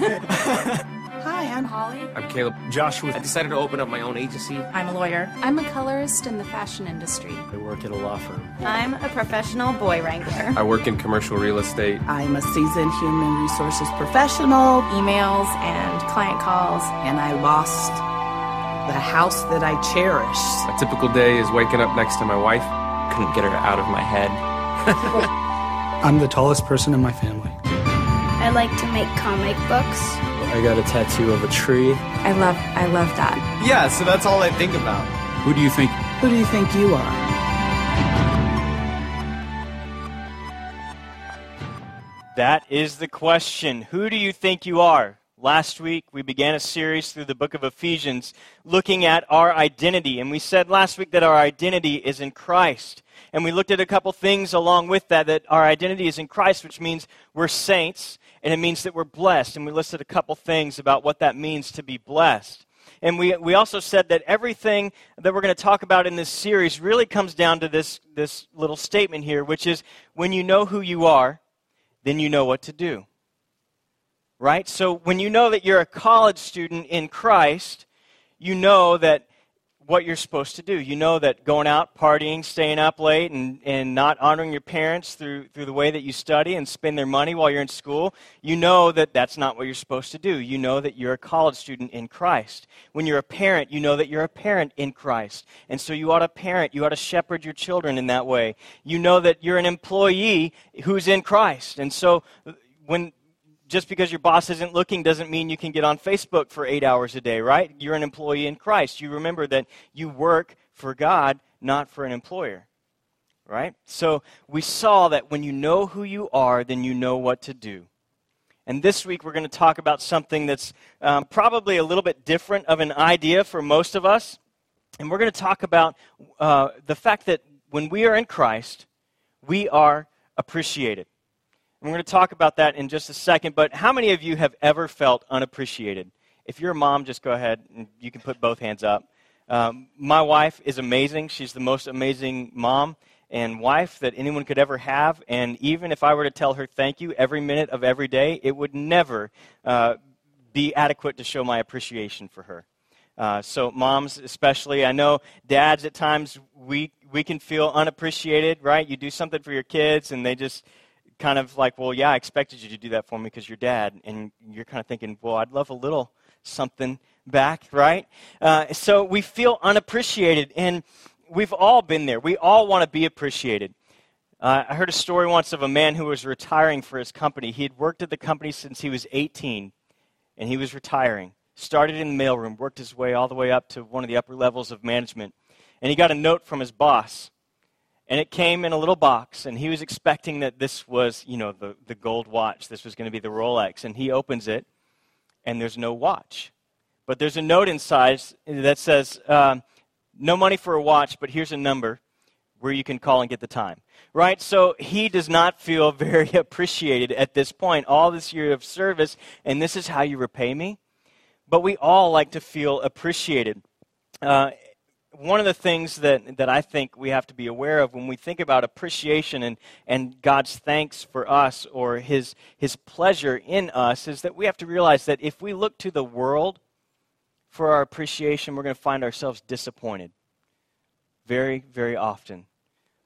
Hi, I'm Holly. I'm Caleb. Joshua. I decided to open up my own agency. I'm a lawyer. I'm a colorist in the fashion industry. I work at a law firm. I'm a professional boy wrangler. I work in commercial real estate. I'm a seasoned human resources professional. Emails and client calls. And I lost the house that I cherished. A typical day is waking up next to my wife. Couldn't get her out of my head. I'm the tallest person in my family. I like to make comic books. I got a tattoo of a tree. I love I love that. Yeah, so that's all I think about. Who do you think? Who do you think you are? That is the question. Who do you think you are? Last week, we began a series through the book of Ephesians looking at our identity. And we said last week that our identity is in Christ. And we looked at a couple things along with that, that our identity is in Christ, which means we're saints, and it means that we're blessed. And we listed a couple things about what that means to be blessed. And we, we also said that everything that we're going to talk about in this series really comes down to this, this little statement here, which is when you know who you are, then you know what to do. Right? So when you know that you're a college student in Christ, you know that what you're supposed to do. You know that going out, partying, staying up late, and, and not honoring your parents through, through the way that you study and spend their money while you're in school, you know that that's not what you're supposed to do. You know that you're a college student in Christ. When you're a parent, you know that you're a parent in Christ. And so you ought to parent, you ought to shepherd your children in that way. You know that you're an employee who's in Christ. And so when just because your boss isn't looking doesn't mean you can get on Facebook for eight hours a day, right? You're an employee in Christ. You remember that you work for God, not for an employer, right? So we saw that when you know who you are, then you know what to do. And this week we're going to talk about something that's um, probably a little bit different of an idea for most of us. And we're going to talk about uh, the fact that when we are in Christ, we are appreciated. We're going to talk about that in just a second, but how many of you have ever felt unappreciated? If you're a mom, just go ahead and you can put both hands up. Um, my wife is amazing. She's the most amazing mom and wife that anyone could ever have. And even if I were to tell her thank you every minute of every day, it would never uh, be adequate to show my appreciation for her. Uh, so, moms especially, I know dads at times we we can feel unappreciated, right? You do something for your kids, and they just kind of like, well, yeah, I expected you to do that for me because you're dad. And you're kind of thinking, well, I'd love a little something back, right? Uh, so we feel unappreciated. And we've all been there. We all want to be appreciated. Uh, I heard a story once of a man who was retiring for his company. He had worked at the company since he was 18, and he was retiring. Started in the mailroom, worked his way all the way up to one of the upper levels of management. And he got a note from his boss and it came in a little box and he was expecting that this was you know the, the gold watch. This was going to be the rolex. And he opens it and there's no watch. But there's a note inside that says um, no money for a watch but here's a number where you can call and get the time. Right? So he does not feel very appreciated at this point. All this year of service and this is how you repay me? But we all like to feel appreciated. Uh, one of the things that, that I think we have to be aware of when we think about appreciation and, and God's thanks for us or his, his pleasure in us is that we have to realize that if we look to the world for our appreciation, we're going to find ourselves disappointed very, very often.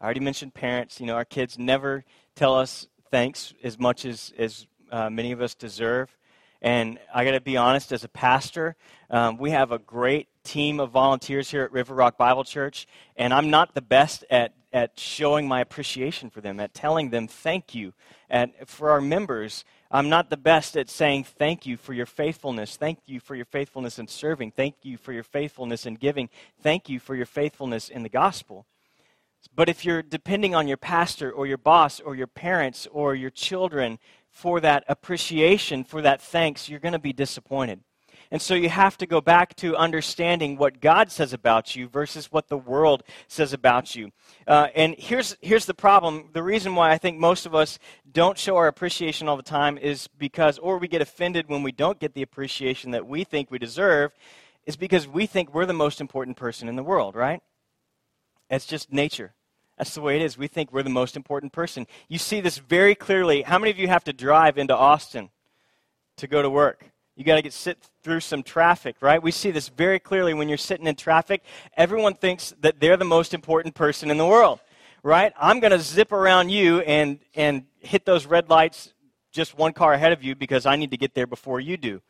I already mentioned parents. You know, our kids never tell us thanks as much as, as uh, many of us deserve. And I got to be honest, as a pastor, um, we have a great team of volunteers here at River Rock Bible Church, and I'm not the best at, at showing my appreciation for them, at telling them thank you. And for our members, I'm not the best at saying thank you for your faithfulness. Thank you for your faithfulness in serving. Thank you for your faithfulness in giving. Thank you for your faithfulness in the gospel. But if you're depending on your pastor or your boss or your parents or your children for that appreciation, for that thanks, you're going to be disappointed. And so you have to go back to understanding what God says about you versus what the world says about you. Uh, and here's, here's the problem. The reason why I think most of us don't show our appreciation all the time is because, or we get offended when we don't get the appreciation that we think we deserve, is because we think we're the most important person in the world, right? It's just nature. That's the way it is. We think we're the most important person. You see this very clearly. How many of you have to drive into Austin to go to work. You got to get sit through some traffic, right? We see this very clearly when you're sitting in traffic. Everyone thinks that they're the most important person in the world, right? I'm going to zip around you and and hit those red lights just one car ahead of you because I need to get there before you do.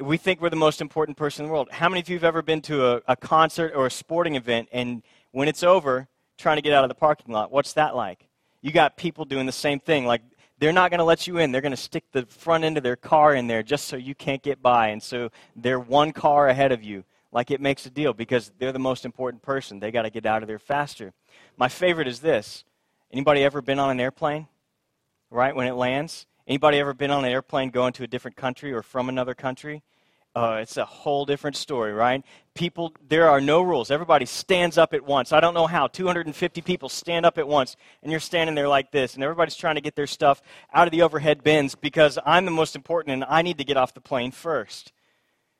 We think we're the most important person in the world. How many of you have ever been to a, a concert or a sporting event and when it's over, trying to get out of the parking lot? What's that like? You got people doing the same thing. Like they're not going to let you in. They're going to stick the front end of their car in there just so you can't get by. And so they're one car ahead of you. Like it makes a deal because they're the most important person. They got to get out of there faster. My favorite is this. Anybody ever been on an airplane? Right when it lands? Anybody ever been on an airplane going to a different country or from another country? Uh, it's a whole different story, right? People, there are no rules. Everybody stands up at once. I don't know how. 250 people stand up at once, and you're standing there like this, and everybody's trying to get their stuff out of the overhead bins because I'm the most important and I need to get off the plane first,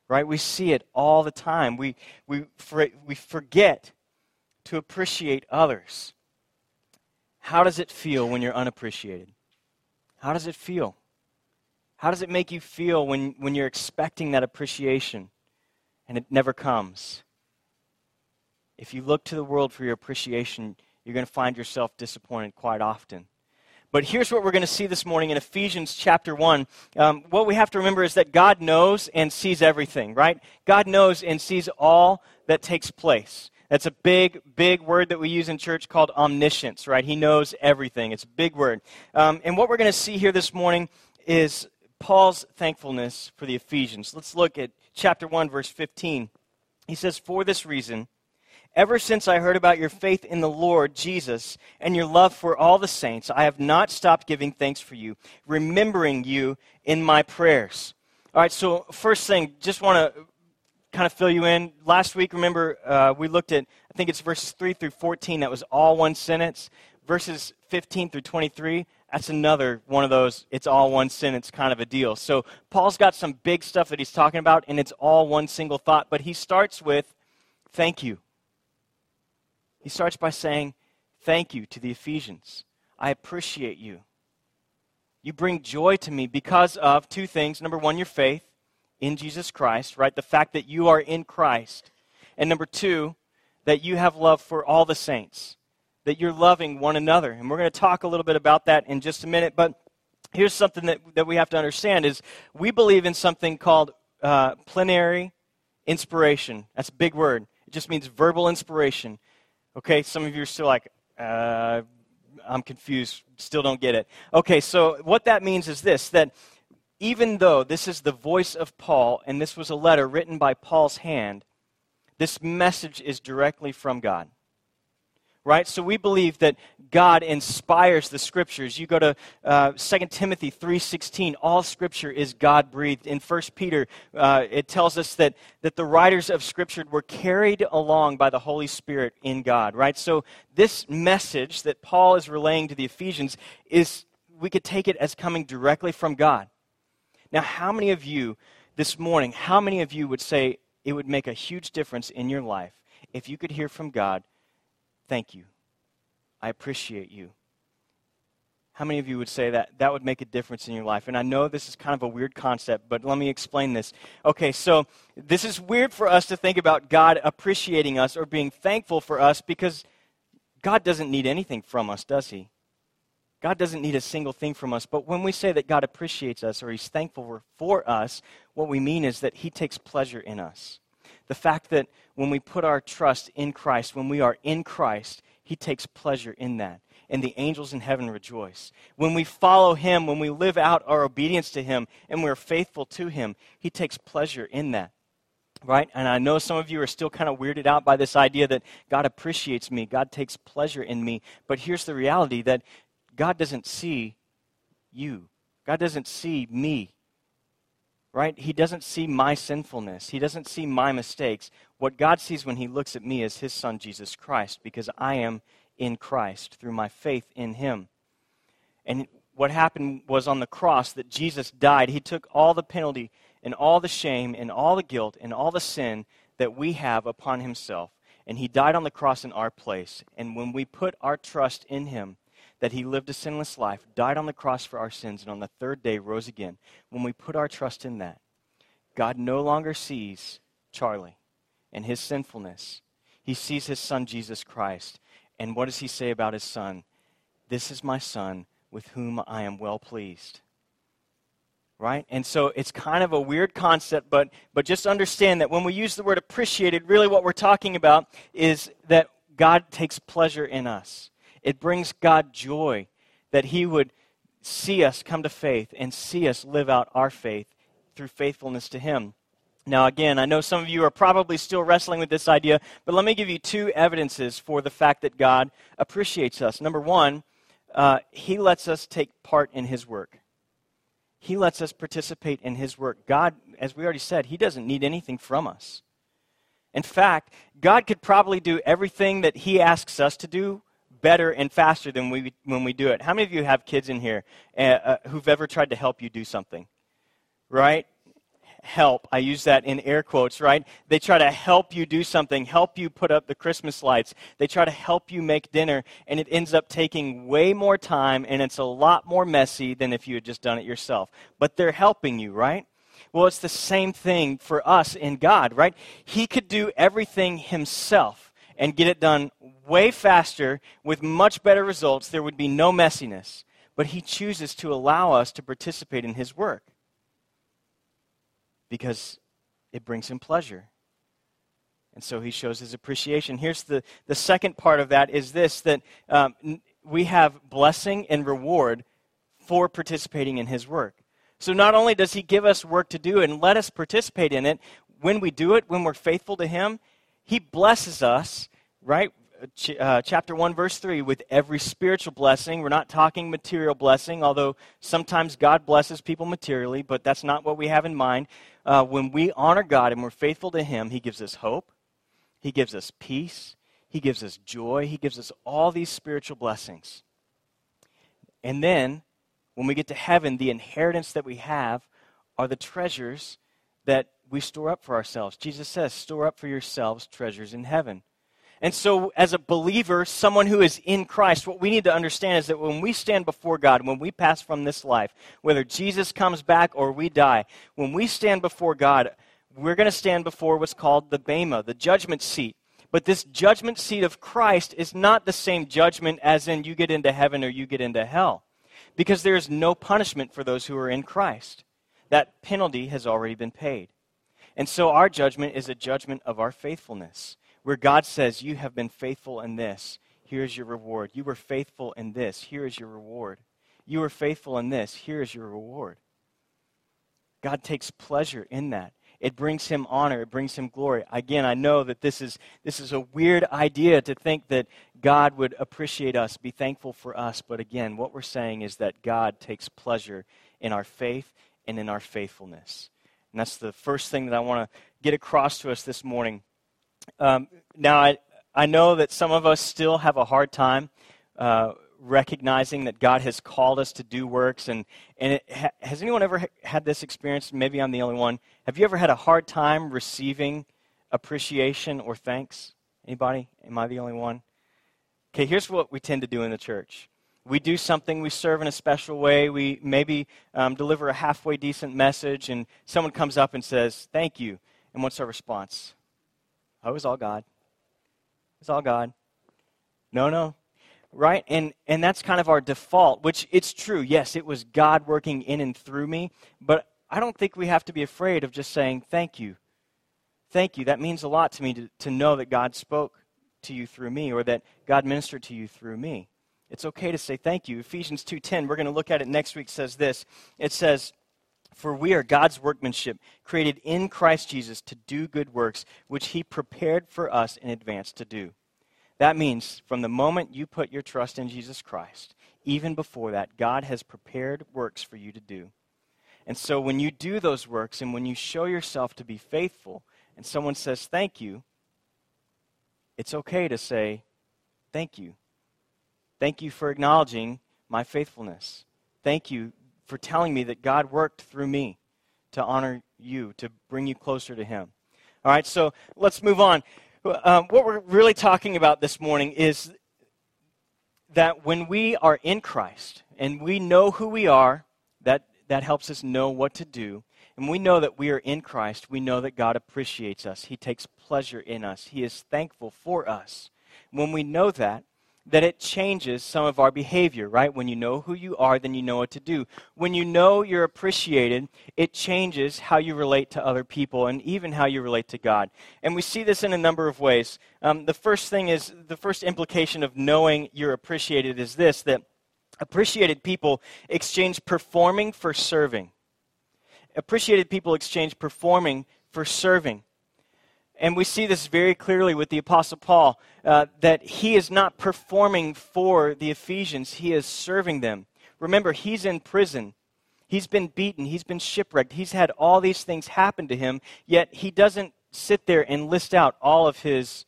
right? We see it all the time. We, we, we forget to appreciate others. How does it feel when you're unappreciated? How does it feel? How does it make you feel when, when you're expecting that appreciation and it never comes? If you look to the world for your appreciation, you're going to find yourself disappointed quite often. But here's what we're going to see this morning in Ephesians chapter 1. Um, what we have to remember is that God knows and sees everything, right? God knows and sees all that takes place. That's a big, big word that we use in church called omniscience, right? He knows everything. It's a big word. Um, and what we're going to see here this morning is Paul's thankfulness for the Ephesians. Let's look at chapter 1, verse 15. He says, For this reason, ever since I heard about your faith in the Lord Jesus and your love for all the saints, I have not stopped giving thanks for you, remembering you in my prayers. All right, so first thing, just want to kind of fill you in. Last week, remember, uh, we looked at, I think it's verses 3 through 14, that was all one sentence. Verses 15 through 23, that's another one of those it's all one sentence kind of a deal. So Paul's got some big stuff that he's talking about, and it's all one single thought. But he starts with thank you. He starts by saying, Thank you to the Ephesians. I appreciate you. You bring joy to me because of two things. Number one, your faith in Jesus Christ, right? The fact that you are in Christ. And number two, that you have love for all the saints that you're loving one another. And we're going to talk a little bit about that in just a minute. But here's something that, that we have to understand is we believe in something called uh, plenary inspiration. That's a big word. It just means verbal inspiration. Okay, some of you are still like, uh, I'm confused, still don't get it. Okay, so what that means is this that even though this is the voice of Paul and this was a letter written by Paul's hand, this message is directly from God right? So we believe that God inspires the scriptures. You go to uh, 2 Timothy 3.16, all scripture is God-breathed. In 1 Peter, uh, it tells us that, that the writers of scripture were carried along by the Holy Spirit in God, right? So this message that Paul is relaying to the Ephesians is, we could take it as coming directly from God. Now, how many of you this morning, how many of you would say it would make a huge difference in your life if you could hear from God Thank you. I appreciate you. How many of you would say that that would make a difference in your life? And I know this is kind of a weird concept, but let me explain this. Okay, so this is weird for us to think about God appreciating us or being thankful for us because God doesn't need anything from us, does He? God doesn't need a single thing from us. But when we say that God appreciates us or He's thankful for us, what we mean is that He takes pleasure in us. The fact that when we put our trust in Christ, when we are in Christ, He takes pleasure in that. And the angels in heaven rejoice. When we follow Him, when we live out our obedience to Him, and we're faithful to Him, He takes pleasure in that. Right? And I know some of you are still kind of weirded out by this idea that God appreciates me, God takes pleasure in me. But here's the reality that God doesn't see you, God doesn't see me right? He doesn't see my sinfulness. He doesn't see my mistakes. What God sees when He looks at me is His Son, Jesus Christ, because I am in Christ through my faith in Him. And what happened was on the cross that Jesus died. He took all the penalty and all the shame and all the guilt and all the sin that we have upon Himself. And He died on the cross in our place. And when we put our trust in Him, that he lived a sinless life, died on the cross for our sins, and on the third day rose again, when we put our trust in that, God no longer sees Charlie and his sinfulness. He sees his son, Jesus Christ. And what does he say about his son? This is my son with whom I am well pleased. Right? And so it's kind of a weird concept, but, but just understand that when we use the word appreciated, really what we're talking about is that God takes pleasure in us. It brings God joy that He would see us come to faith and see us live out our faith through faithfulness to Him. Now, again, I know some of you are probably still wrestling with this idea, but let me give you two evidences for the fact that God appreciates us. Number one, uh, He lets us take part in His work. He lets us participate in His work. God, as we already said, He doesn't need anything from us. In fact, God could probably do everything that He asks us to do better and faster than we, when we do it. How many of you have kids in here uh, uh, who've ever tried to help you do something? Right? Help. I use that in air quotes, right? They try to help you do something, help you put up the Christmas lights. They try to help you make dinner, and it ends up taking way more time, and it's a lot more messy than if you had just done it yourself. But they're helping you, right? Well, it's the same thing for us in God, right? He could do everything himself and get it done way faster with much better results. There would be no messiness. But he chooses to allow us to participate in his work because it brings him pleasure. And so he shows his appreciation. Here's the, the second part of that is this that um, we have blessing and reward for participating in his work. So not only does he give us work to do and let us participate in it, when we do it, when we're faithful to him, he blesses us, right? Ch- uh, chapter 1, verse 3, with every spiritual blessing. We're not talking material blessing, although sometimes God blesses people materially, but that's not what we have in mind. Uh, when we honor God and we're faithful to Him, He gives us hope, He gives us peace, He gives us joy, He gives us all these spiritual blessings. And then when we get to heaven, the inheritance that we have are the treasures that we store up for ourselves. Jesus says, store up for yourselves treasures in heaven. And so, as a believer, someone who is in Christ, what we need to understand is that when we stand before God, when we pass from this life, whether Jesus comes back or we die, when we stand before God, we're going to stand before what's called the Bema, the judgment seat. But this judgment seat of Christ is not the same judgment as in you get into heaven or you get into hell because there is no punishment for those who are in Christ. That penalty has already been paid. And so our judgment is a judgment of our faithfulness, where God says, You have been faithful in this. Here is your reward. You were faithful in this. Here is your reward. You were faithful in this. Here is your reward. God takes pleasure in that. It brings him honor. It brings him glory. Again, I know that this is, this is a weird idea to think that God would appreciate us, be thankful for us. But again, what we're saying is that God takes pleasure in our faith and in our faithfulness. And that's the first thing that I want to get across to us this morning. Um, now, I, I know that some of us still have a hard time. Uh, recognizing that God has called us to do works. And, and it, ha, has anyone ever had this experience? Maybe I'm the only one. Have you ever had a hard time receiving appreciation or thanks? Anybody? Am I the only one? Okay, here's what we tend to do in the church. We do something, we serve in a special way, we maybe um, deliver a halfway decent message, and someone comes up and says, Thank you. And what's our response? Oh, it's all God. It's all God. No, no, right? And, and that's kind of our default, which it's true. Yes, it was God working in and through me, but I don't think we have to be afraid of just saying, thank you. Thank you. That means a lot to me to, to know that God spoke to you through me or that God ministered to you through me. It's okay to say thank you. Ephesians 2:10, we're going to look at it next week says this. It says, "For we are God's workmanship, created in Christ Jesus to do good works, which he prepared for us in advance to do." That means from the moment you put your trust in Jesus Christ, even before that, God has prepared works for you to do. And so when you do those works and when you show yourself to be faithful and someone says thank you, it's okay to say thank you. Thank you for acknowledging my faithfulness. Thank you for telling me that God worked through me to honor you, to bring you closer to Him. All right, so let's move on. Um, what we're really talking about this morning is that when we are in Christ and we know who we are, that, that helps us know what to do. And we know that we are in Christ, we know that God appreciates us. He takes pleasure in us. He is thankful for us. When we know that, that it changes some of our behavior, right? When you know who you are, then you know what to do. When you know you're appreciated, it changes how you relate to other people and even how you relate to God. And we see this in a number of ways. Um, the first thing is the first implication of knowing you're appreciated is this that appreciated people exchange performing for serving. Appreciated people exchange performing for serving. And we see this very clearly with the Apostle Paul uh, that he is not performing for the Ephesians, he is serving them. Remember, he's in prison. He's been beaten. He's been shipwrecked. He's had all these things happen to him, yet he doesn't sit there and list out all of his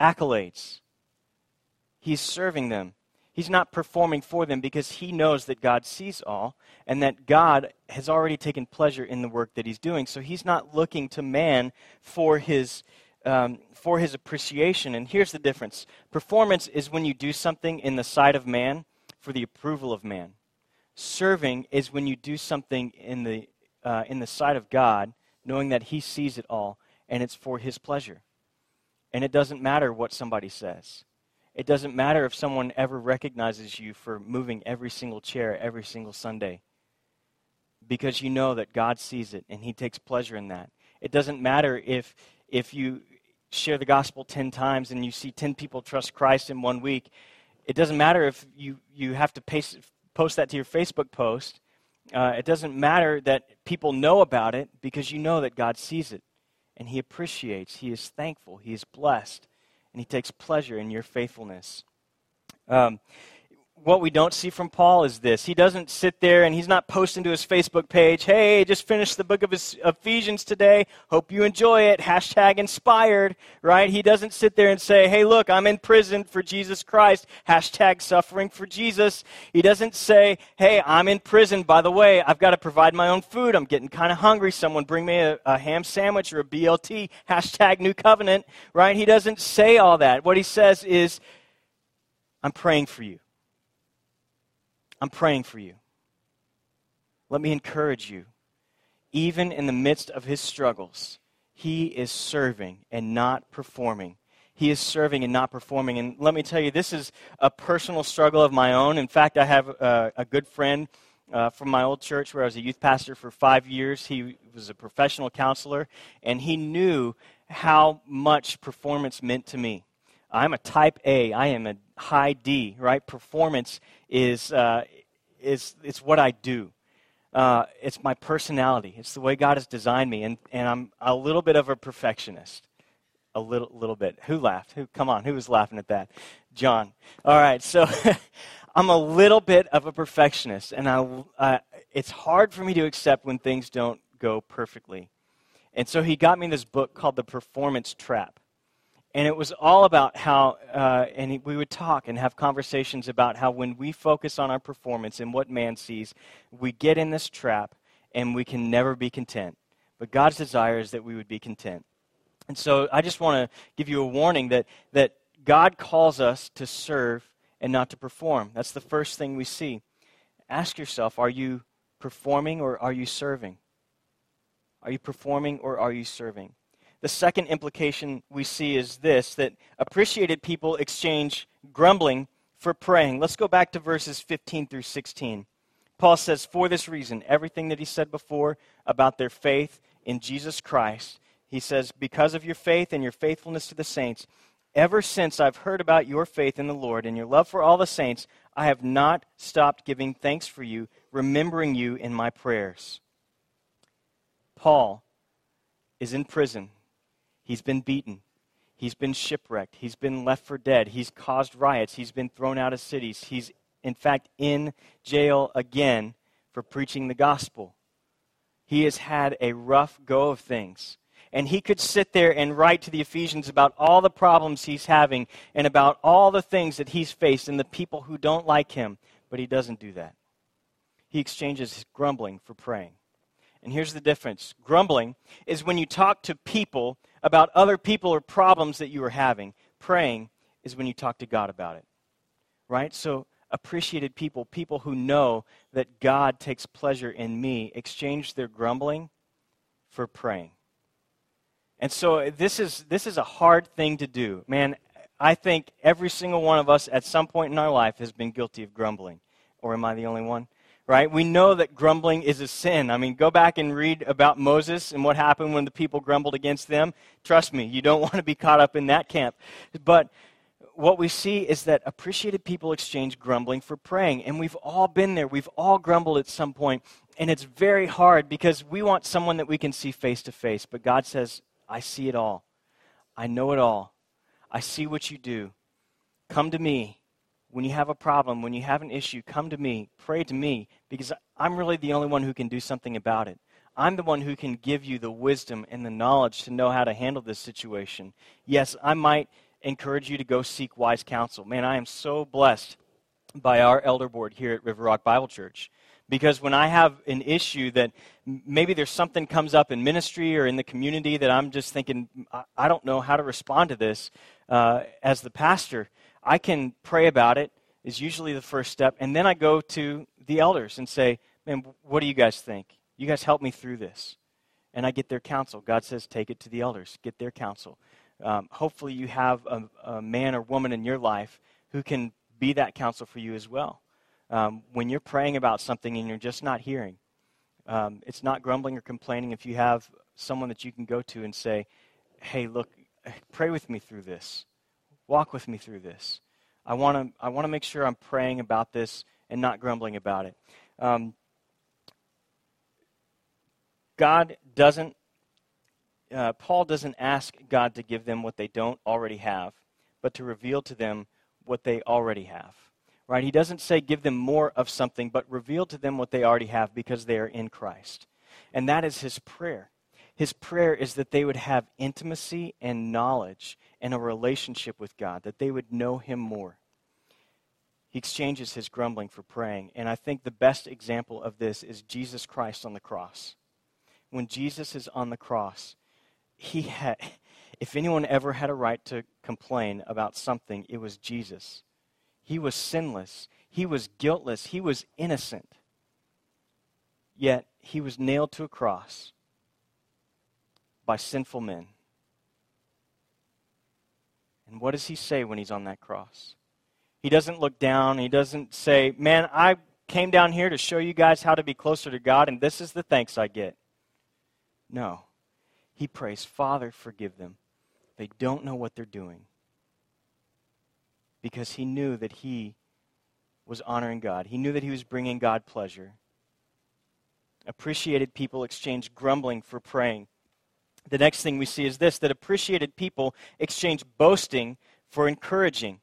accolades. He's serving them. He's not performing for them because he knows that God sees all and that God has already taken pleasure in the work that he's doing. So he's not looking to man for his, um, for his appreciation. And here's the difference performance is when you do something in the sight of man for the approval of man, serving is when you do something in the, uh, in the sight of God, knowing that he sees it all and it's for his pleasure. And it doesn't matter what somebody says. It doesn't matter if someone ever recognizes you for moving every single chair every single Sunday because you know that God sees it and He takes pleasure in that. It doesn't matter if, if you share the gospel 10 times and you see 10 people trust Christ in one week. It doesn't matter if you, you have to paste, post that to your Facebook post. Uh, it doesn't matter that people know about it because you know that God sees it and He appreciates, He is thankful, He is blessed and he takes pleasure in your faithfulness. Um, what we don't see from Paul is this. He doesn't sit there and he's not posting to his Facebook page, hey, just finished the book of Ephesians today. Hope you enjoy it. Hashtag inspired, right? He doesn't sit there and say, hey, look, I'm in prison for Jesus Christ. Hashtag suffering for Jesus. He doesn't say, hey, I'm in prison. By the way, I've got to provide my own food. I'm getting kind of hungry. Someone bring me a, a ham sandwich or a BLT. Hashtag new covenant, right? He doesn't say all that. What he says is, I'm praying for you. I'm praying for you. Let me encourage you. Even in the midst of his struggles, he is serving and not performing. He is serving and not performing. And let me tell you, this is a personal struggle of my own. In fact, I have a, a good friend uh, from my old church where I was a youth pastor for five years. He was a professional counselor, and he knew how much performance meant to me. I'm a type A. I am a high D, right? Performance is, uh, is it's what I do. Uh, it's my personality. It's the way God has designed me, and, and I'm a little bit of a perfectionist. A little, little bit. Who laughed? Who? Come on, who was laughing at that? John. All right, so I'm a little bit of a perfectionist, and I, uh, it's hard for me to accept when things don't go perfectly. And so he got me this book called The Performance Trap and it was all about how, uh, and we would talk and have conversations about how when we focus on our performance and what man sees, we get in this trap and we can never be content. But God's desire is that we would be content. And so I just want to give you a warning that, that God calls us to serve and not to perform. That's the first thing we see. Ask yourself are you performing or are you serving? Are you performing or are you serving? The second implication we see is this that appreciated people exchange grumbling for praying. Let's go back to verses 15 through 16. Paul says, For this reason, everything that he said before about their faith in Jesus Christ, he says, Because of your faith and your faithfulness to the saints, ever since I've heard about your faith in the Lord and your love for all the saints, I have not stopped giving thanks for you, remembering you in my prayers. Paul is in prison He's been beaten. He's been shipwrecked. He's been left for dead. He's caused riots. He's been thrown out of cities. He's, in fact, in jail again for preaching the gospel. He has had a rough go of things. And he could sit there and write to the Ephesians about all the problems he's having and about all the things that he's faced and the people who don't like him. But he doesn't do that. He exchanges his grumbling for praying. And here's the difference grumbling is when you talk to people about other people or problems that you are having. Praying is when you talk to God about it. right? So, appreciated people, people who know that God takes pleasure in me, exchange their grumbling for praying. And so this is this is a hard thing to do. Man, I think every single one of us at some point in our life has been guilty of grumbling. Or am I the only one? Right? We know that grumbling is a sin. I mean, go back and read about Moses and what happened when the people grumbled against them. Trust me, you don't want to be caught up in that camp. But what we see is that appreciated people exchange grumbling for praying. And we've all been there. We've all grumbled at some point. And it's very hard because we want someone that we can see face to face. But God says, I see it all. I know it all. I see what you do. Come to me. When you have a problem, when you have an issue, come to me. Pray to me because I'm really the only one who can do something about it. I'm the one who can give you the wisdom and the knowledge to know how to handle this situation. Yes, I might encourage you to go seek wise counsel. Man, I am so blessed by our elder board here at River Rock Bible Church. Because when I have an issue that maybe there's something comes up in ministry or in the community that I'm just thinking, I don't know how to respond to this uh, as the pastor, I can pray about it, is usually the first step. And then I go to the elders and say, man, what do you guys think? You guys help me through this. And I get their counsel. God says, take it to the elders, get their counsel. Um, hopefully, you have a, a man or woman in your life who can be that counsel for you as well um, when you're praying about something and you're just not hearing, um, it's not grumbling or complaining if you have someone that you can go to and say, hey, look, pray with me through this. Walk with me through this. I want to I wanna make sure I'm praying about this and not grumbling about it. Um, God doesn't, uh, Paul doesn't ask God to give them what they don't already have, but to reveal to them what they already have right? He doesn't say give them more of something, but reveal to them what they already have because they are in Christ. And that is his prayer. His prayer is that they would have intimacy and knowledge and a relationship with God, that they would know him more. He exchanges his grumbling for praying. And I think the best example of this is Jesus Christ on the cross. When Jesus is on the cross, he had, if anyone ever had a right to complain about something, it was Jesus. He was sinless. He was guiltless. He was innocent. Yet he was nailed to a cross by sinful men. And what does he say when he's on that cross? He doesn't look down. He doesn't say, Man, I came down here to show you guys how to be closer to God, and this is the thanks I get. No. He prays, Father, forgive them. They don't know what they're doing because he knew that he was honoring God. He knew that he was bringing God pleasure. Appreciated people exchange grumbling for praying. The next thing we see is this that appreciated people exchange boasting for encouraging.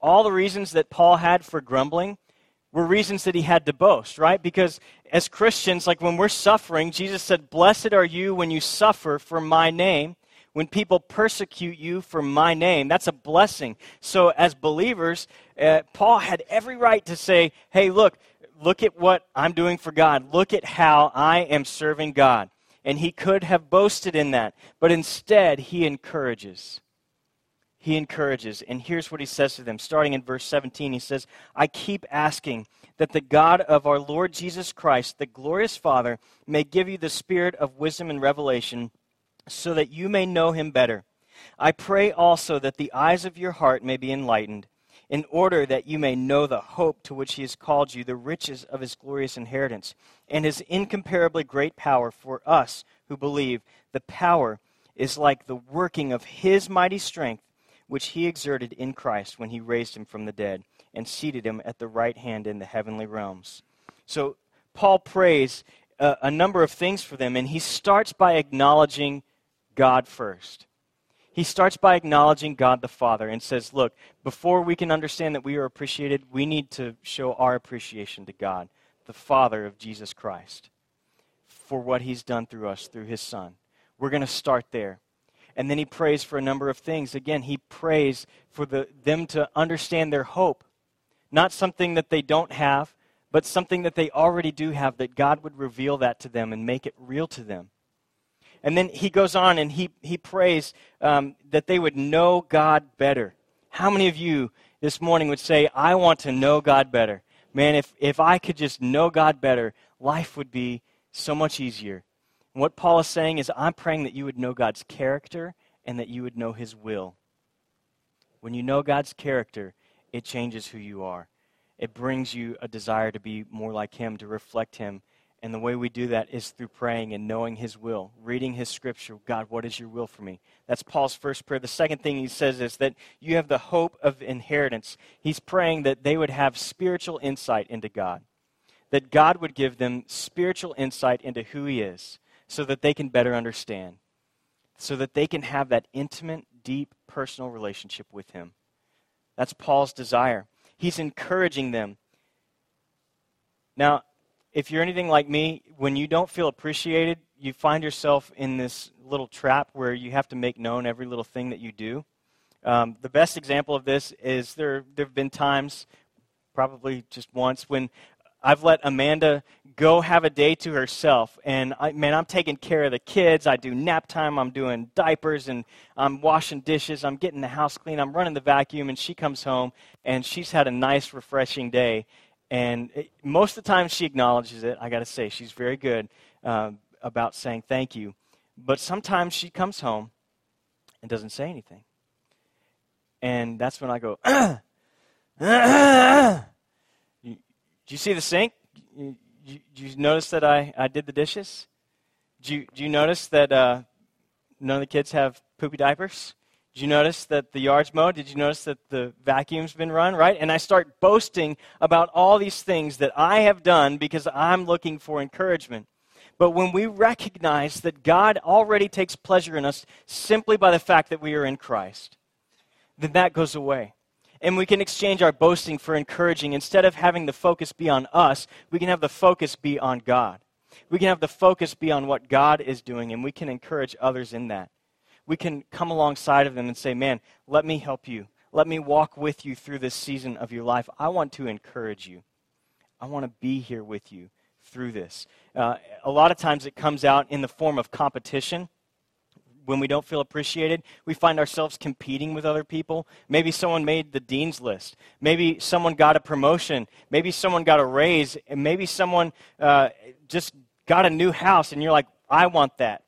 All the reasons that Paul had for grumbling were reasons that he had to boast, right? Because as Christians, like when we're suffering, Jesus said, Blessed are you when you suffer for my name when people persecute you for my name. That's a blessing. So, as believers, uh, Paul had every right to say, hey, look, look at what I'm doing for God. Look at how I am serving God. And he could have boasted in that, but instead, he encourages. He encourages. And here's what he says to them. Starting in verse 17, he says, I keep asking that the God of our Lord Jesus Christ, the glorious Father, may give you the spirit of wisdom and revelation so that you may know him better. I pray also that the eyes of your heart may be enlightened, in order that you may know the hope to which he has called you, the riches of his glorious inheritance, and his incomparably great power for us who believe. The power is like the working of his mighty strength, which he exerted in Christ when he raised him from the dead and seated him at the right hand in the heavenly realms. So Paul prays a, a number of things for them, and he starts by acknowledging God first. He starts by acknowledging God the Father and says, Look, before we can understand that we are appreciated, we need to show our appreciation to God, the Father of Jesus Christ, for what He's done through us, through His Son. We're going to start there. And then he prays for a number of things. Again, he prays for the, them to understand their hope. Not something that they don't have, but something that they already do have, that God would reveal that to them and make it real to them. And then he goes on and he, he prays um, that they would know God better. How many of you this morning would say, I want to know God better. Man, if, if I could just know God better, life would be so much easier. And what Paul is saying is, I'm praying that you would know God's character and that you would know his will. When you know God's character, it changes who you are. It brings you a desire to be more like him, to reflect him. And the way we do that is through praying and knowing his will, reading his scripture. God, what is your will for me? That's Paul's first prayer. The second thing he says is that you have the hope of inheritance. He's praying that they would have spiritual insight into God, that God would give them spiritual insight into who he is so that they can better understand, so that they can have that intimate, deep, personal relationship with Him. That's Paul's desire. He's encouraging them. Now, if you're anything like me, when you don't feel appreciated, you find yourself in this little trap where you have to make known every little thing that you do. Um, the best example of this is there, there have been times, probably just once, when I've let Amanda go have a day to herself. And I, man, I'm taking care of the kids. I do nap time. I'm doing diapers and I'm washing dishes. I'm getting the house clean. I'm running the vacuum. And she comes home and she's had a nice, refreshing day. And it, most of the time she acknowledges it. I got to say, she's very good uh, about saying thank you. But sometimes she comes home and doesn't say anything. And that's when I go, Do you see the sink? Do you, you, notice that I, I did the dishes? Do you, do you notice that uh, none of the kids have poopy diapers? Did you notice that the yard's mowed? Did you notice that the vacuum's been run, right? And I start boasting about all these things that I have done because I'm looking for encouragement. But when we recognize that God already takes pleasure in us simply by the fact that we are in Christ, then that goes away and we can exchange our boasting for encouraging. Instead of having the focus be on us, we can have the focus be on God. We can have the focus be on what God is doing, and we can encourage others in that. We can come alongside of them and say, Man, let me help you. Let me walk with you through this season of your life. I want to encourage you. I want to be here with you through this. Uh, a lot of times it comes out in the form of competition when we don't feel appreciated, we find ourselves competing with other people. Maybe someone made the dean's list. Maybe someone got a promotion. Maybe someone got a raise. And maybe someone uh, just got a new house, and you're like, I want that.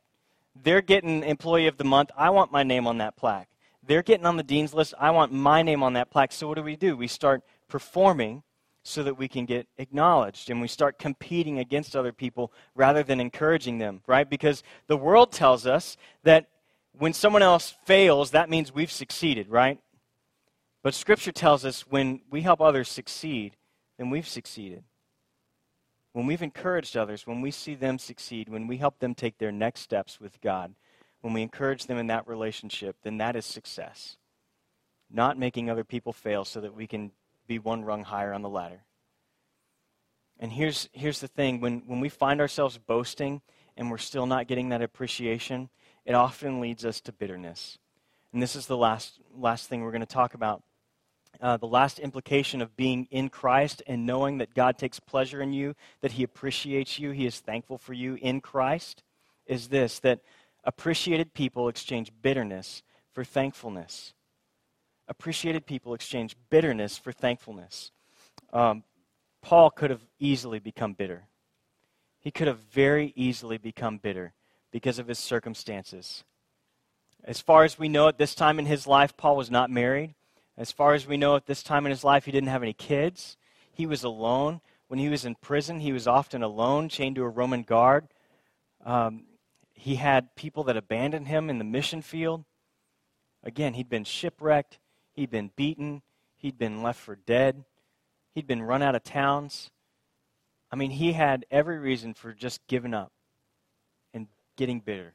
They're getting Employee of the Month. I want my name on that plaque. They're getting on the dean's list. I want my name on that plaque. So what do we do? We start performing so that we can get acknowledged and we start competing against other people rather than encouraging them, right? Because the world tells us that when someone else fails, that means we've succeeded, right? But Scripture tells us when we help others succeed, then we've succeeded. When we've encouraged others, when we see them succeed, when we help them take their next steps with God, when we encourage them in that relationship, then that is success. Not making other people fail so that we can be one rung higher on the ladder. And here's, here's the thing when, when we find ourselves boasting and we're still not getting that appreciation, it often leads us to bitterness. And this is the last, last thing we're going to talk about. Uh, the last implication of being in Christ and knowing that God takes pleasure in you, that He appreciates you, He is thankful for you in Christ, is this that appreciated people exchange bitterness for thankfulness appreciated people exchange bitterness for thankfulness. Um, Paul could have easily become bitter. He could have very easily become bitter because of his circumstances. As far as we know at this time in his life, Paul was not married. As far as we know at this time in his life, he didn't have any kids. He was alone. When he was in prison, he was often alone, chained to a Roman guard. Um, he had people that abandoned him in the mission field. Again, he'd been shipwrecked. He'd been beaten. He'd been left for dead. He'd been run out of towns. I mean, he had every reason for just giving up and getting bitter.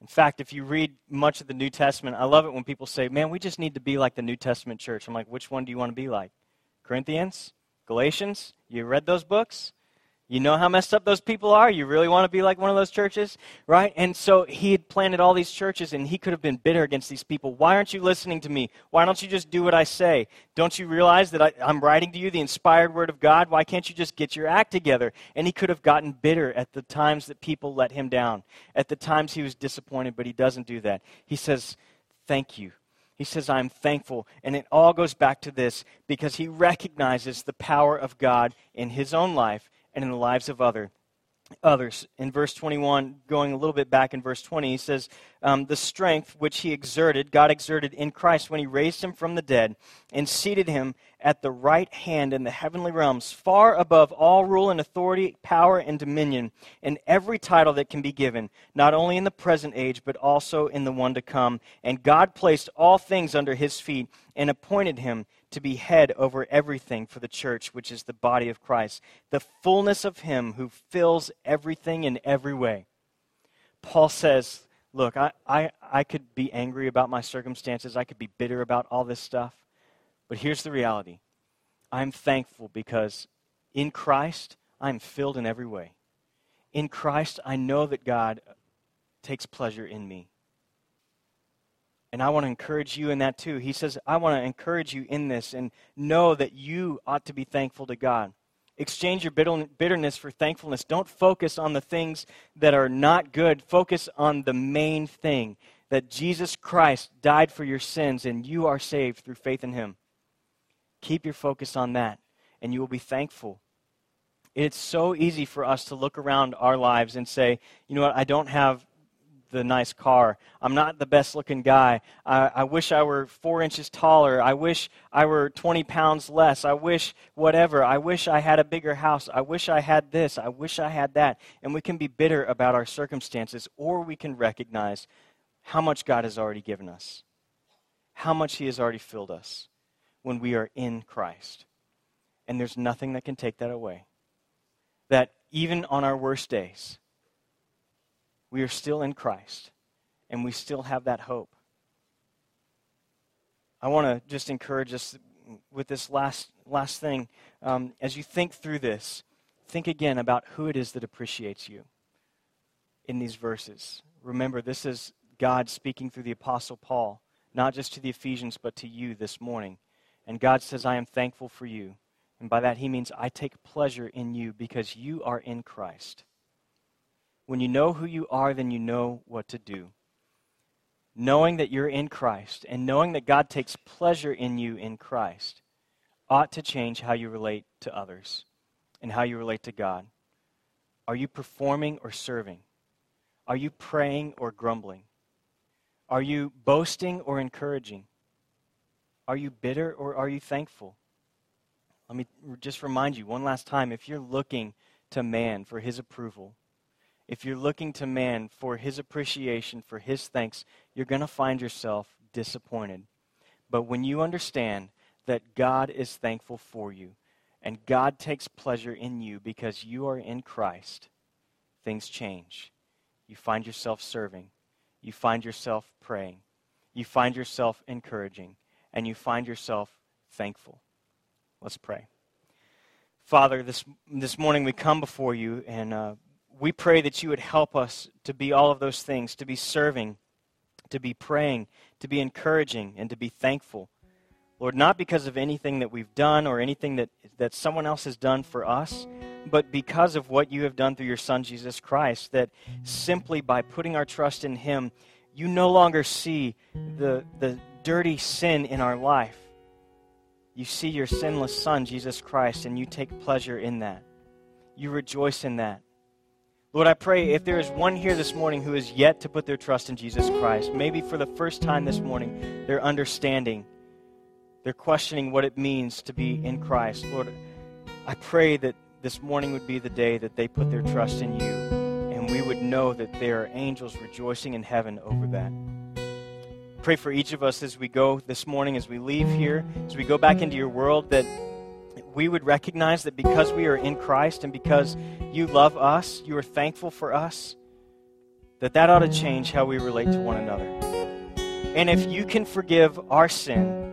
In fact, if you read much of the New Testament, I love it when people say, man, we just need to be like the New Testament church. I'm like, which one do you want to be like? Corinthians? Galatians? You read those books? You know how messed up those people are? You really want to be like one of those churches? Right? And so he had planted all these churches and he could have been bitter against these people. Why aren't you listening to me? Why don't you just do what I say? Don't you realize that I, am writing to you the inspired word of God? Why can't you just get your act together? And he could have gotten bitter at the times that people let him down, at the times he was disappointed, but he doesn't do that. He says, Thank you. He says, I'm thankful. And it all goes back to this because he recognizes the power of God in his own life and in the lives of other, others. In verse 21, going a little bit back in verse 20, he says, um, The strength which he exerted, God exerted in Christ when he raised him from the dead and seated him at the right hand in the heavenly realms, far above all rule and authority, power and dominion, and every title that can be given, not only in the present age, but also in the one to come. And God placed all things under his feet and appointed him to be head over everything for the church, which is the body of Christ, the fullness of Him who fills everything in every way. Paul says, Look, I, I, I could be angry about my circumstances, I could be bitter about all this stuff, but here's the reality I'm thankful because in Christ, I'm filled in every way. In Christ, I know that God takes pleasure in me. And I want to encourage you in that too. He says, I want to encourage you in this and know that you ought to be thankful to God. Exchange your bitterness for thankfulness. Don't focus on the things that are not good. Focus on the main thing that Jesus Christ died for your sins and you are saved through faith in Him. Keep your focus on that and you will be thankful. It's so easy for us to look around our lives and say, you know what, I don't have the nice car. I'm not the best looking guy. I, I, wish I were four inches taller. I wish I were 20 pounds less. I wish whatever. I wish I had a bigger house. I wish I had this. I wish I had that. And we can be bitter about our circumstances, or we can recognize how much God has already given us, how much He has already filled us when we are in Christ. And there's nothing that can take that away. That even on our worst days, we are still in Christ and we still have that hope. I want to just encourage us with this last, last thing. Um, as you think through this, think again about who it is that appreciates you in these verses. Remember, this is God speaking through the Apostle Paul, not just to the Ephesians, but to you this morning. And God says, I am thankful for you. And by that, he means I take pleasure in you because you are in Christ. When you know who you are, then you know what to do. Knowing that you're in Christ and knowing that God takes pleasure in you in Christ ought to change how you relate to others and how you relate to God. Are you performing or serving? Are you praying or grumbling? Are you boasting or encouraging? Are you bitter or are you thankful? Let me just remind you one last time if you're looking to man for his approval, if you're looking to man for his appreciation, for his thanks, you're going to find yourself disappointed. But when you understand that God is thankful for you and God takes pleasure in you because you are in Christ, things change. You find yourself serving, you find yourself praying, you find yourself encouraging, and you find yourself thankful. Let's pray. Father, this, this morning we come before you and uh, we pray that you would help us to be all of those things, to be serving, to be praying, to be encouraging, and to be thankful. Lord, not because of anything that we've done or anything that, that someone else has done for us, but because of what you have done through your Son, Jesus Christ, that simply by putting our trust in Him, you no longer see the, the dirty sin in our life. You see your sinless Son, Jesus Christ, and you take pleasure in that. You rejoice in that. Lord, I pray if there is one here this morning who is yet to put their trust in Jesus Christ, maybe for the first time this morning, they're understanding, they're questioning what it means to be in Christ. Lord, I pray that this morning would be the day that they put their trust in you, and we would know that there are angels rejoicing in heaven over that. Pray for each of us as we go this morning, as we leave here, as we go back into your world, that we would recognize that because we are in Christ and because you love us, you are thankful for us, that that ought to change how we relate to one another. And if you can forgive our sin,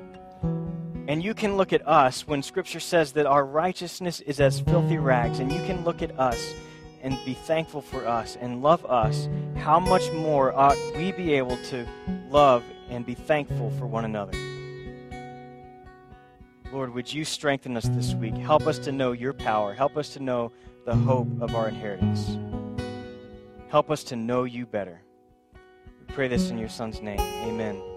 and you can look at us when Scripture says that our righteousness is as filthy rags, and you can look at us and be thankful for us and love us, how much more ought we be able to love and be thankful for one another? Lord, would you strengthen us this week? Help us to know your power. Help us to know the hope of our inheritance. Help us to know you better. We pray this in your Son's name. Amen.